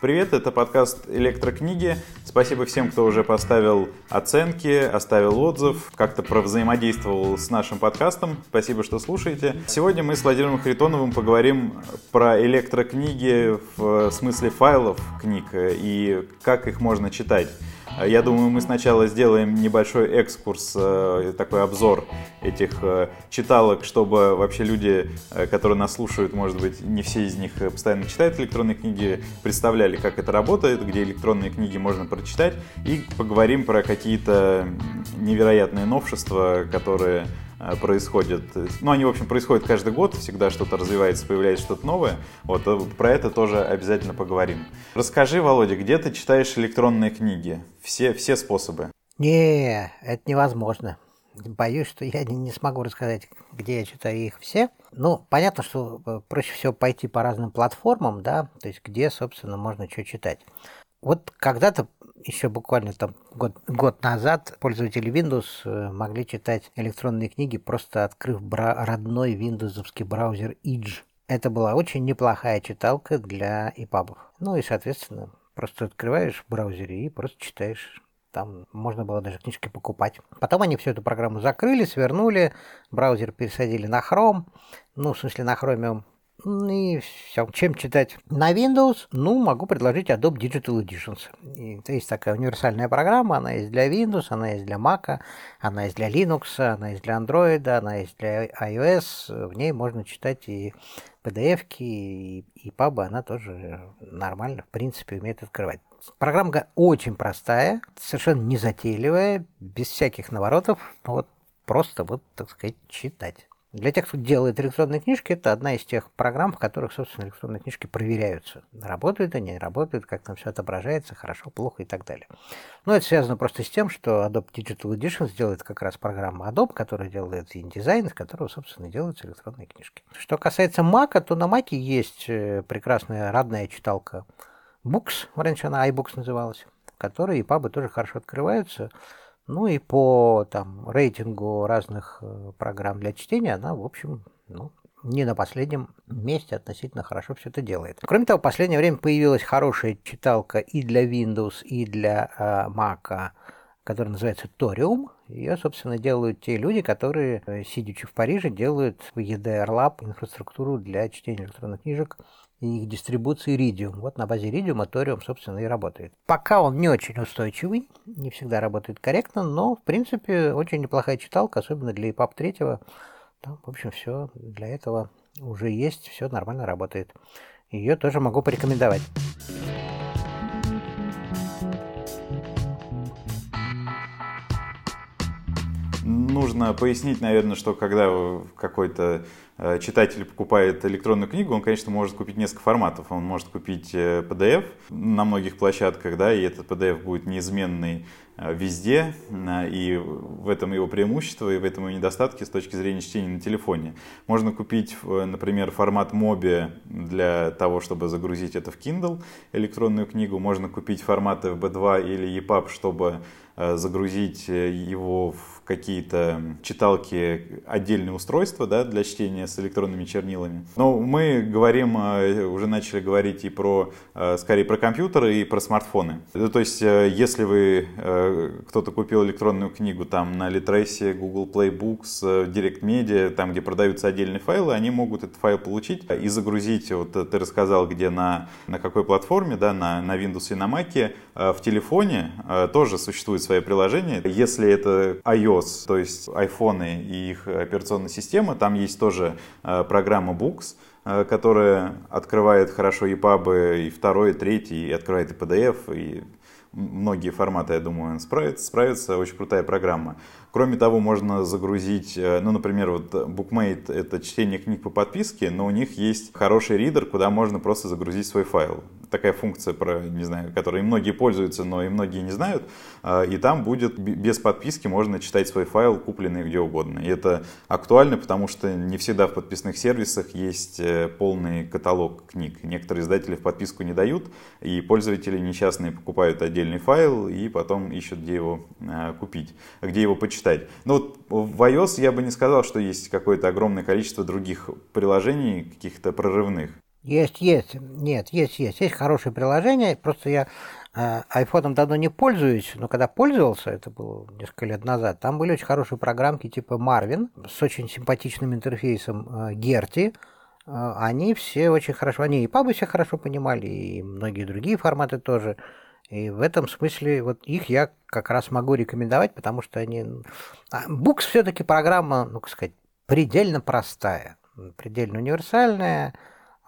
Привет, это подкаст «Электрокниги». Спасибо всем, кто уже поставил оценки, оставил отзыв, как-то провзаимодействовал с нашим подкастом. Спасибо, что слушаете. Сегодня мы с Владимиром Харитоновым поговорим про электрокниги в смысле файлов книг и как их можно читать. Я думаю, мы сначала сделаем небольшой экскурс, э, такой обзор этих э, читалок, чтобы вообще люди, э, которые нас слушают, может быть, не все из них постоянно читают электронные книги, представляли, как это работает, где электронные книги можно прочитать, и поговорим про какие-то невероятные новшества, которые происходят. Ну, они, в общем, происходят каждый год, всегда что-то развивается, появляется что-то новое. Вот, э, про это тоже обязательно поговорим. Расскажи, Володя, где ты читаешь электронные книги? Все, все способы. Не, это невозможно. Боюсь, что я не, не смогу рассказать, где я читаю их все. Ну, понятно, что э, проще всего пойти по разным платформам, да, то есть где, собственно, можно что читать. Вот когда-то еще буквально там год, год назад пользователи Windows э, могли читать электронные книги, просто открыв бра- родной виндовсовский браузер Edge. Это была очень неплохая читалка для EPUB. Ну и, соответственно, просто открываешь в браузере и просто читаешь. Там можно было даже книжки покупать. Потом они всю эту программу закрыли, свернули, браузер пересадили на Chrome. Ну, в смысле, на Chromium и все. Чем читать на Windows? Ну, могу предложить Adobe Digital Editions. И, есть такая универсальная программа, она есть для Windows, она есть для Mac, она есть для Linux, она есть для Android, она есть для iOS. В ней можно читать и PDF, и, и PUB, она тоже нормально, в принципе, умеет открывать. Программа очень простая, совершенно незатейливая, без всяких наворотов, вот просто вот, так сказать, читать. Для тех, кто делает электронные книжки, это одна из тех программ, в которых, собственно, электронные книжки проверяются. Работают они, не работают, как там все отображается, хорошо, плохо и так далее. Но это связано просто с тем, что Adobe Digital Edition делает как раз программа Adobe, которая делает InDesign, из которого, собственно, делаются электронные книжки. Что касается Mac, то на Mac есть э, прекрасная родная читалка Books, раньше она iBooks называлась, в которой и пабы тоже хорошо открываются. Ну и по там, рейтингу разных э, программ для чтения она, в общем, ну, не на последнем месте относительно хорошо все это делает. Кроме того, в последнее время появилась хорошая читалка и для Windows, и для э, Mac, которая называется Torium. Ее, собственно, делают те люди, которые, э, сидячи в Париже, делают в EDR Lab инфраструктуру для чтения электронных книжек и их дистрибуции Iridium. Вот на базе Iridium Torium, собственно, и работает. Пока он не очень устойчивый, не всегда работает корректно, но, в принципе, очень неплохая читалка, особенно для EPUB 3. Там, в общем, все для этого уже есть, все нормально работает. Ее тоже могу порекомендовать. Нужно пояснить, наверное, что когда какой-то читатель покупает электронную книгу, он, конечно, может купить несколько форматов. Он может купить э, PDF на многих площадках, да, и этот PDF будет неизменный э, везде, и в этом его преимущество, и в этом его недостатки с точки зрения чтения на телефоне. Можно купить, например, формат Mobi для того, чтобы загрузить это в Kindle, электронную книгу. Можно купить форматы FB2 или EPUB, чтобы загрузить его в какие-то читалки, отдельные устройства да, для чтения с электронными чернилами. Но мы говорим, э, уже начали говорить и про, э, скорее, про компьютеры и про смартфоны. Ну, то есть, э, если вы, кто-то купил электронную книгу там на Litrace, Google Play Books, Direct Media, там, где продаются отдельные файлы, они могут этот файл получить и загрузить, вот ты рассказал, где на, на какой платформе, да, на, на Windows и на Mac, в телефоне тоже существует свое приложение. Если это iOS, то есть iPhone и их операционная система. Там есть тоже э, программа Books, э, которая открывает хорошо EPUB и второй, и третий, и открывает и PDF, и многие форматы, я думаю, он справится, справится. Очень крутая программа. Кроме того, можно загрузить, э, ну, например, вот Bookmate — это чтение книг по подписке, но у них есть хороший ридер, куда можно просто загрузить свой файл. Такая функция, про, не знаю, которой многие пользуются, но и многие не знают. А, и там будет без подписки можно читать свой файл, купленный где угодно. И это актуально, потому что не всегда в подписных сервисах есть э, полный каталог книг. Некоторые издатели в подписку не дают, и пользователи несчастные покупают отдельный файл и потом ищут, где его э, купить, где его почитать. Но вот в iOS я бы не сказал, что есть какое-то огромное количество других приложений, каких-то прорывных. Есть, есть. Нет, есть, есть. Есть хорошие приложения. Просто я э, айфоном давно не пользуюсь, но когда пользовался, это было несколько лет назад, там были очень хорошие программки типа Marvin с очень симпатичным интерфейсом э, Gerty. Э, они все очень хорошо, они и пабы все хорошо понимали, и многие другие форматы тоже. И в этом смысле вот их я как раз могу рекомендовать, потому что они... А, все-таки программа, ну, как сказать, предельно простая, предельно универсальная,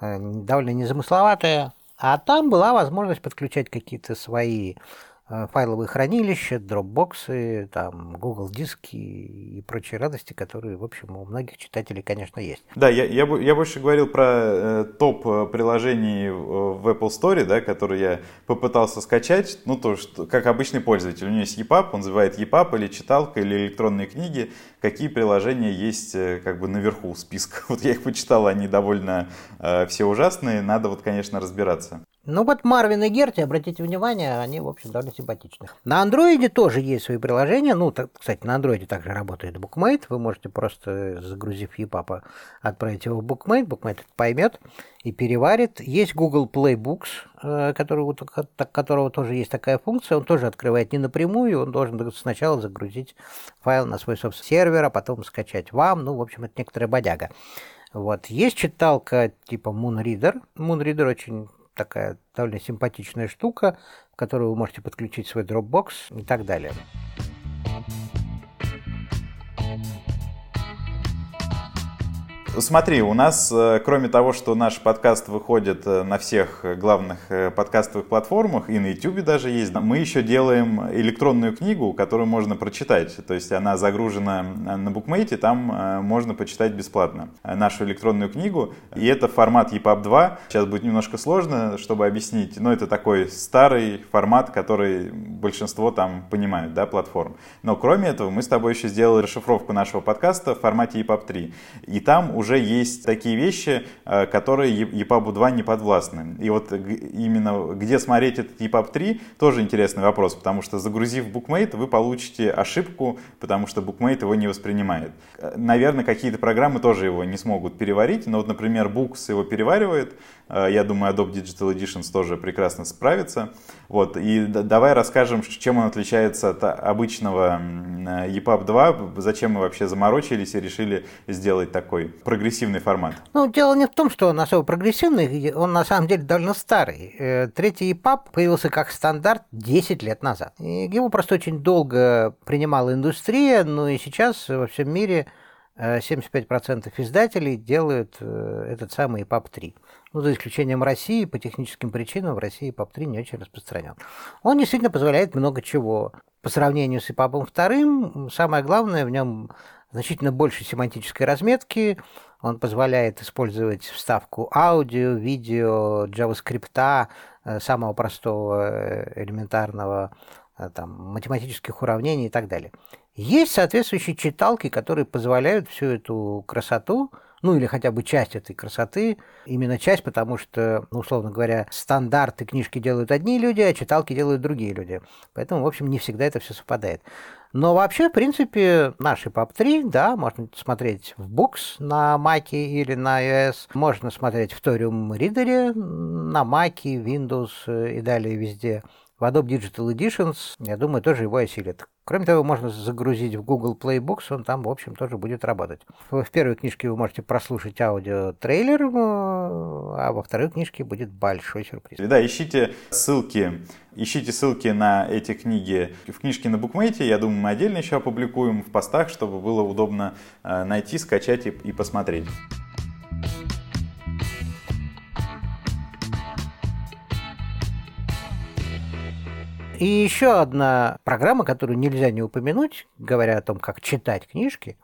довольно незамысловатая. А там была возможность подключать какие-то свои Э, файловые хранилища, Dropbox, там, Google диски и прочие радости, которые, в общем, у многих читателей, конечно, есть. Да, я, я, я больше говорил про э, топ э, приложений в Apple Store, да, которые я попытался скачать. Ну, то, что, как обычный пользователь, у него есть EPUB, он называет EPUB или читалка, или электронные книги. Какие приложения есть э, как бы наверху списка. Вот я их почитал, они довольно э, все ужасные, надо вот, конечно, разбираться. Ну вот Марвин и Герти, обратите внимание, они, в общем, довольно симпатичны. На андроиде тоже есть свои приложения. Ну, так, кстати, на андроиде также работает Bookmate. Вы можете просто, загрузив EPUB, отправить его в Bookmate. Bookmate это поймет и переварит. Есть Google Play Books, э, который, которого тоже есть такая функция. Он тоже открывает не напрямую, он должен сначала загрузить файл на свой собственный сервер, а потом скачать вам. Ну, в общем, это некоторая бодяга. Вот. Есть читалка типа Moonreader. Moonreader очень такая довольно симпатичная штука, в которую вы можете подключить свой Dropbox и так далее. Смотри, у нас, э, кроме того, что наш подкаст выходит э, на всех главных э, подкастовых платформах, и на YouTube даже есть, мы еще делаем электронную книгу, которую можно прочитать. То есть она загружена на букмейте, там можно почитать бесплатно нашу электронную книгу. И это формат EPUB 2. Сейчас будет немножко сложно, чтобы объяснить, но это такой старый формат, который большинство там понимают, да, платформ. Но кроме этого, мы с тобой еще сделали расшифровку нашего подкаста в формате EPUB 3. И там уже уже есть такие вещи, э, которые EPUB 2 не подвластны. И вот именно где смотреть этот EPUB 3, тоже интересный вопрос, потому что загрузив Bookmate, вы получите ошибку, потому что Bookmate его не воспринимает. Э, наверное, какие-то программы тоже его не смогут переварить, но вот, например, Books его переваривает, я думаю, Adobe Digital Editions тоже прекрасно справится. Вот, и давай расскажем, чем он отличается от обычного EPUB 2, зачем мы вообще заморочились и решили сделать такой прогрессивный формат? Ну, дело не в том, что он особо прогрессивный, он на самом деле довольно старый. Э, третий EPUB появился как стандарт 10 лет назад. И его просто очень долго принимала индустрия, но и сейчас во всем мире 75% э, издателей делают э, этот самый EPUB 3. Ну, за исключением России, по техническим причинам в России EPUB 3 не очень распространен. Он действительно позволяет много чего. По сравнению с EPUB 2, самое главное в нем значительно больше семантической разметки, он позволяет использовать вставку аудио, видео, JavaScript, э, самого простого, э, элементарного, э, там, математических уравнений и так далее. Есть соответствующие читалки, которые позволяют всю эту красоту ну или хотя бы часть этой красоты, именно часть, потому что, ну, условно говоря, стандарты книжки делают одни люди, а читалки делают другие люди. Поэтому, в общем, не всегда это все совпадает. Но вообще, в принципе, наш EPUB 3, да, можно смотреть в Books на Mac или на iOS, можно смотреть в Torium Reader на Mac, Windows и далее везде. В Adobe Digital Editions, я думаю, тоже его осилит. Кроме того, можно загрузить в Google Play Books, он там, в общем, тоже будет работать. В первой книжке вы можете прослушать аудио-трейлер, э, а во второй книжке будет большой сюрприз. Да, ищите ссылки, ищите ссылки на эти книги в книжке на букмейте. Я думаю, мы отдельно еще опубликуем в постах, чтобы было удобно э, найти, скачать и, и посмотреть. И еще одна программа, которую нельзя не упомянуть, говоря о том, как читать книжки,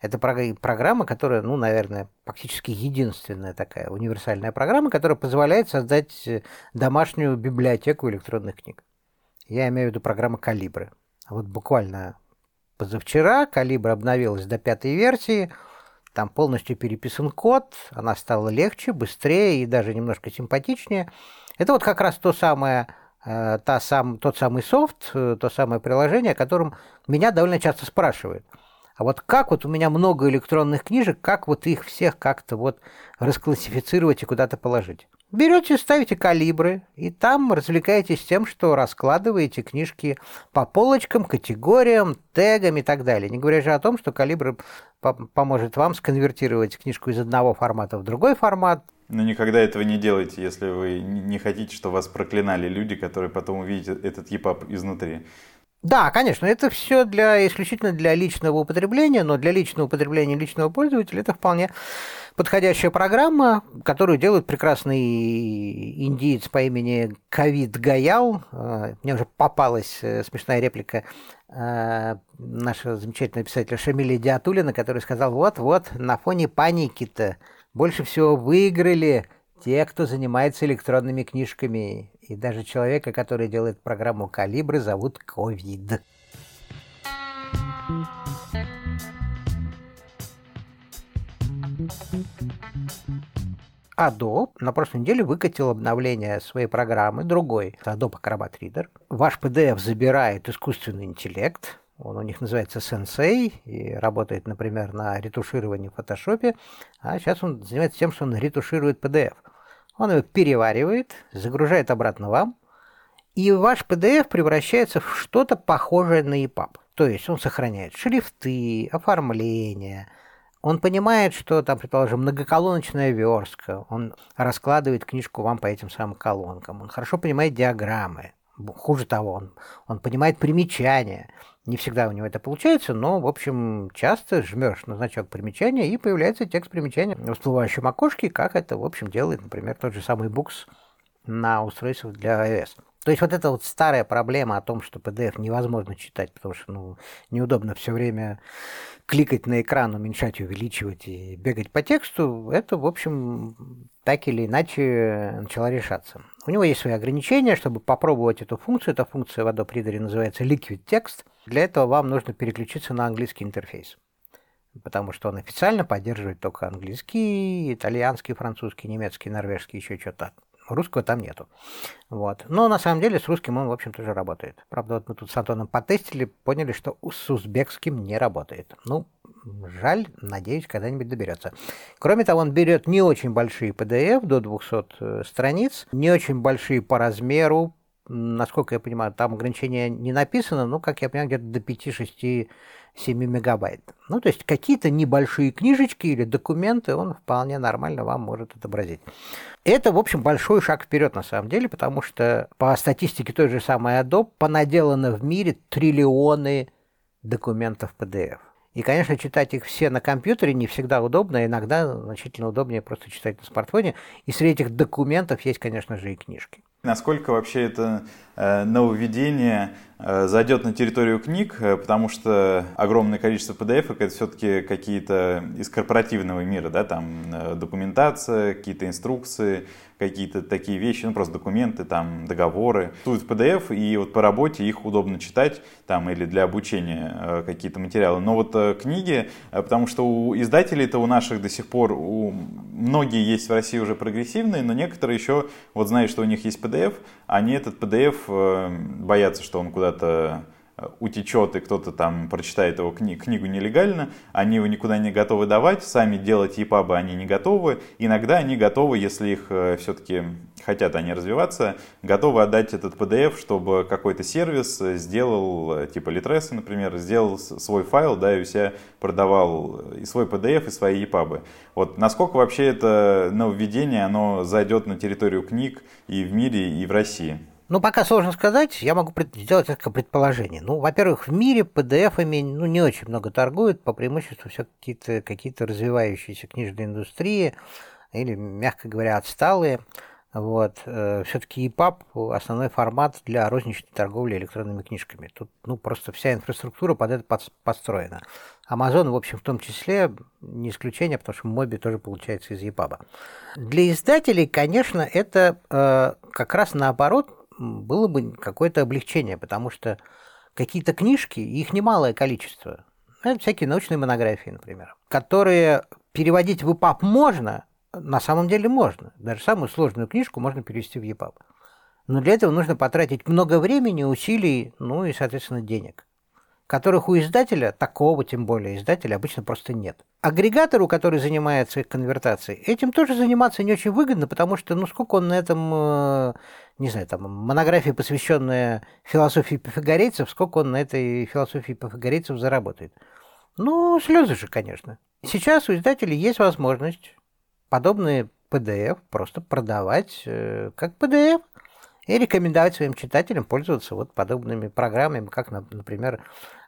Это программа, которая, ну, наверное, практически единственная такая универсальная программа, которая позволяет создать э, домашнюю библиотеку электронных книг. Я имею в виду программа «Калибры». Вот буквально позавчера «Калибр» обновилась до пятой версии, там полностью переписан код, она стала легче, быстрее и даже немножко симпатичнее. Это вот как раз то самое, та сам, тот самый софт, э, то самое приложение, о котором меня довольно часто спрашивают – а вот как вот у меня много электронных книжек, как вот их всех как-то вот расклассифицировать и куда-то положить? Берете, ставите калибры, и там развлекаетесь тем, что раскладываете книжки по полочкам, категориям, тегам и так далее. Не говоря же о том, что калибр поможет вам сконвертировать книжку из одного формата в другой формат. Но никогда этого не делайте, если вы не хотите, чтобы вас проклинали люди, которые потом увидят этот EPUB изнутри. Да, конечно, это все для, исключительно для личного употребления, но для личного употребления личного пользователя это вполне подходящая программа, которую делает прекрасный индиец по имени Кавид Гаял. А, мне уже попалась э, смешная реплика а, нашего замечательного писателя Шамиля Диатулина, который сказал, вот-вот, на фоне паники-то больше всего выиграли те, кто занимается электронными книжками. И даже человека, который делает программу «Калибры», зовут Ковид. Adobe на прошлой неделе выкатил обновление своей программы, другой, Adobe Acrobat Reader. Ваш PDF забирает искусственный интеллект, он у них называется Sensei и работает, например, на ретушировании в фотошопе, а сейчас он занимается тем, что он ретуширует PDF. Он его переваривает, загружает обратно вам, и ваш PDF превращается в что-то похожее на EPUB. То есть он сохраняет шрифты, оформление, он понимает, что там, предположим, многоколоночная верстка, он раскладывает книжку вам по этим самым колонкам, он хорошо понимает диаграммы, хуже того, он, он понимает примечания. Не всегда у него это получается, но, в общем, часто жмешь на значок примечания, и появляется текст примечания в всплывающем окошке, как это, в общем, делает, например, тот же самый Books на устройствах для iOS. То есть вот эта вот старая проблема о том, что PDF невозможно читать, потому что ну, неудобно все время кликать на экран, уменьшать, увеличивать и бегать по тексту, это, в общем, так или иначе начала решаться. У него есть свои ограничения, чтобы попробовать эту функцию. Эта функция в Adobe Reader называется Liquid Text. Для этого вам нужно переключиться на английский интерфейс потому что он официально поддерживает только английский, итальянский, французский, немецкий, норвежский, еще что-то. Русского там нету. Вот. Но на самом деле с русским он, в общем, тоже работает. Правда, вот мы тут с Антоном потестили, поняли, что с узбекским не работает. Ну, жаль, надеюсь, когда-нибудь доберется. Кроме того, он берет не очень большие PDF, до 200 э, страниц, не очень большие по размеру, насколько я понимаю, там ограничения не написано, но, как я понимаю, где-то до 5-6 7 мегабайт. Ну, то есть какие-то небольшие книжечки или документы он вполне нормально вам может отобразить. Это, в общем, большой шаг вперед на самом деле, потому что по статистике той же самой Adobe понаделано в мире триллионы документов PDF. И, конечно, читать их все на компьютере не всегда удобно, а иногда значительно удобнее просто читать на смартфоне. И среди этих документов есть, конечно же, и книжки. Насколько вообще это нововведение э, зайдет на территорию книг, э, потому что огромное количество PDF это все-таки какие-то из корпоративного мира, да, там э, документация, какие-то инструкции, какие-то такие вещи, ну просто документы, там договоры. Тут PDF, и вот по работе их удобно читать, там или для обучения э, какие-то материалы. Но вот э, книги, э, потому что у издателей-то у наших до сих пор, у, многие есть в России уже прогрессивные, но некоторые еще, вот знают, что у них есть PDF, они этот PDF э, боятся, что он куда-то утечет и кто-то там прочитает его кни книгу нелегально, они его никуда не готовы давать, сами делать EPUB они не готовы. Иногда они готовы, если их э, все-таки хотят они развиваться, готовы отдать этот PDF, чтобы какой-то сервис сделал, э, типа Litres, например, сделал свой файл, да, и у себя продавал и свой PDF, и свои EPUB. Вот насколько вообще это нововведение, оно зайдет на территорию книг и в мире, и в России? Ну, пока сложно сказать, я могу сделать несколько предположений. Ну, во-первых, в мире PDF-ами ну, не очень много торгуют, по преимуществу все какие-то какие развивающиеся книжные индустрии или, мягко говоря, отсталые. Вот. Э, Все-таки EPUB – основной формат для розничной торговли электронными книжками. Тут ну, просто вся инфраструктура под это построена. Amazon, в общем, в том числе, не исключение, потому что Моби тоже получается из EPUB. Для издателей, конечно, это э, как раз наоборот было бы какое-то облегчение, потому что какие-то книжки, их немалое количество, всякие научные монографии, например, которые переводить в EPUB можно, на самом деле можно. Даже самую сложную книжку можно перевести в EPUB. Но для этого нужно потратить много времени, усилий, ну и, соответственно, денег которых у издателя, такого тем более издателя, обычно просто нет. Агрегатору, который занимается их конвертацией, этим тоже заниматься не очень выгодно, потому что, ну, сколько он на этом, э, не знаю, там, монографии, посвященная философии пифагорейцев, сколько он на этой философии пифагорейцев заработает. Ну, слезы же, конечно. Сейчас у издателей есть возможность подобные PDF просто продавать э, как PDF и рекомендовать своим читателям пользоваться вот подобными программами, как, например,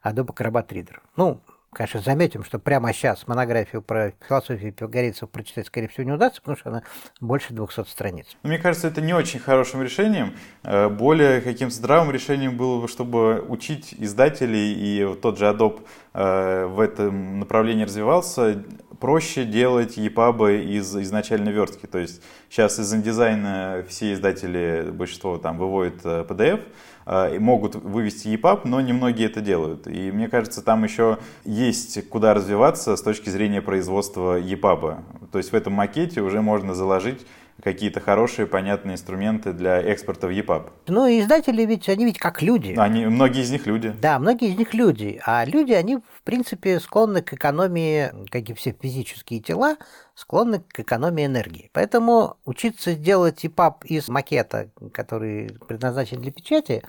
Adobe Acrobat Reader. Ну, конечно, заметим, что прямо сейчас монографию про философию пифагорейцев прочитать, скорее всего, не удастся, потому что она больше 200 страниц. Мне кажется, это не очень хорошим решением. Э, более каким-то здравым решением было бы, чтобы учить издателей, и тот же Adobe э, в этом направлении развивался, проще делать EPUB из изначальной вертки. То есть сейчас из индизайна все издатели, большинство там выводят PDF, Э, могут вывести EPUB, но немногие это делают. И мне кажется, там еще есть куда развиваться с точки зрения производства EPUB. То есть в этом макете уже можно заложить какие-то хорошие, понятные инструменты для экспорта в EPUB. Ну, издатели ведь, они ведь как люди. Они, многие из них люди. Да, многие из них люди. А люди, они, в принципе, склонны к экономии, как и все физические тела, склонны к экономии энергии. Поэтому учиться делать EPUB из макета, который предназначен для печати,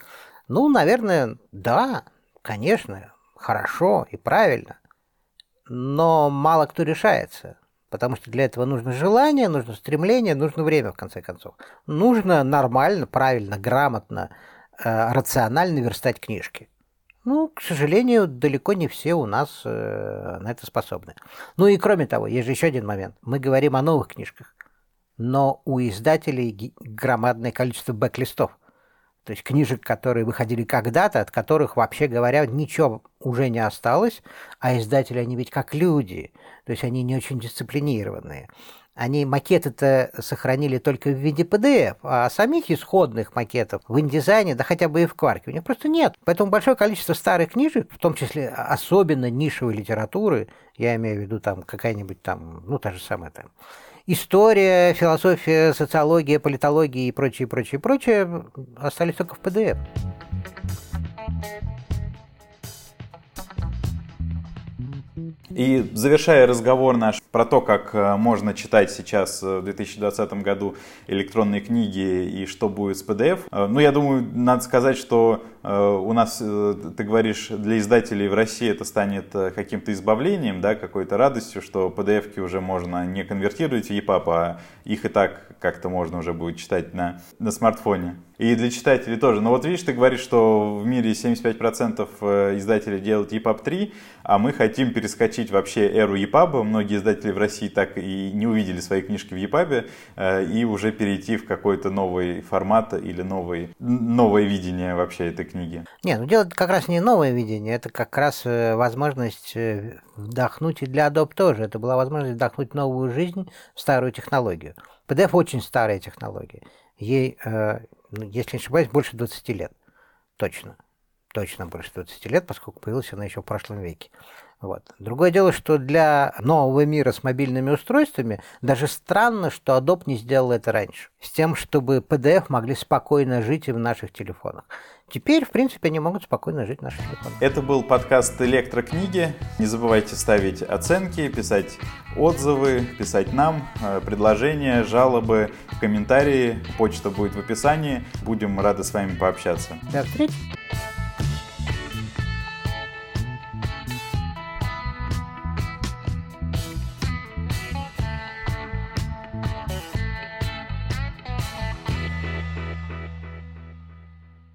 ну, наверное, да, конечно, хорошо и правильно. Но мало кто решается. Потому что для этого нужно желание, нужно стремление, нужно время, в конце концов. Нужно нормально, правильно, грамотно, э, рационально верстать книжки. Ну, к сожалению, далеко не все у нас э, на это способны. Ну и кроме того, есть же еще один момент. Мы говорим о новых книжках, но у издателей громадное количество бэк-листов. То есть книжек, которые выходили когда-то, от которых, вообще говоря, ничего уже не осталось, а издатели, они ведь как люди, то есть они не очень дисциплинированные. Они макеты-то сохранили только в виде PDF, а самих исходных макетов в индизайне, да хотя бы и в Кварке, у них просто нет. Поэтому большое количество старых книжек, в том числе особенно нишевой литературы, я имею в виду там какая-нибудь там, ну та же самая там, история, философия, социология, политология и прочее, прочее, прочее остались только в PDF. И завершая разговор наш про то, как э, можно читать сейчас э, в 2020 году электронные книги и что будет с PDF, э, ну, я думаю, надо сказать, что у нас, ты говоришь, для издателей в России это станет каким-то избавлением, да, какой-то радостью, что PDF-ки уже можно не конвертировать в EPUB, а их и так как-то можно уже будет читать на, на смартфоне. И для читателей тоже. Но вот видишь, ты говоришь, что в мире 75% издателей делают EPUB 3, а мы хотим перескочить вообще эру EPUB. Многие издатели в России так и не увидели свои книжки в EPUB, э, и уже перейти в какой-то новый формат или новый, новое видение вообще этой книги. Нет, ну дело как раз не новое видение, это как раз э, возможность э, вдохнуть и для Adobe тоже. Это была возможность вдохнуть новую жизнь в старую технологию. PDF очень старая технология. Ей, ну, если не ошибаюсь, больше 20 лет. Точно точно больше 20 лет, поскольку появилась она еще в прошлом веке. Вот. Другое дело, что для нового мира с мобильными устройствами даже странно, что Adobe не сделал это раньше, с тем, чтобы PDF могли спокойно жить и в наших телефонах. Теперь, в принципе, они могут спокойно жить в наших телефонах. Это был подкаст «Электрокниги». Не забывайте ставить оценки, писать отзывы, писать нам э, предложения, жалобы, комментарии. Почта будет в описании. Будем рады с вами пообщаться. До встречи!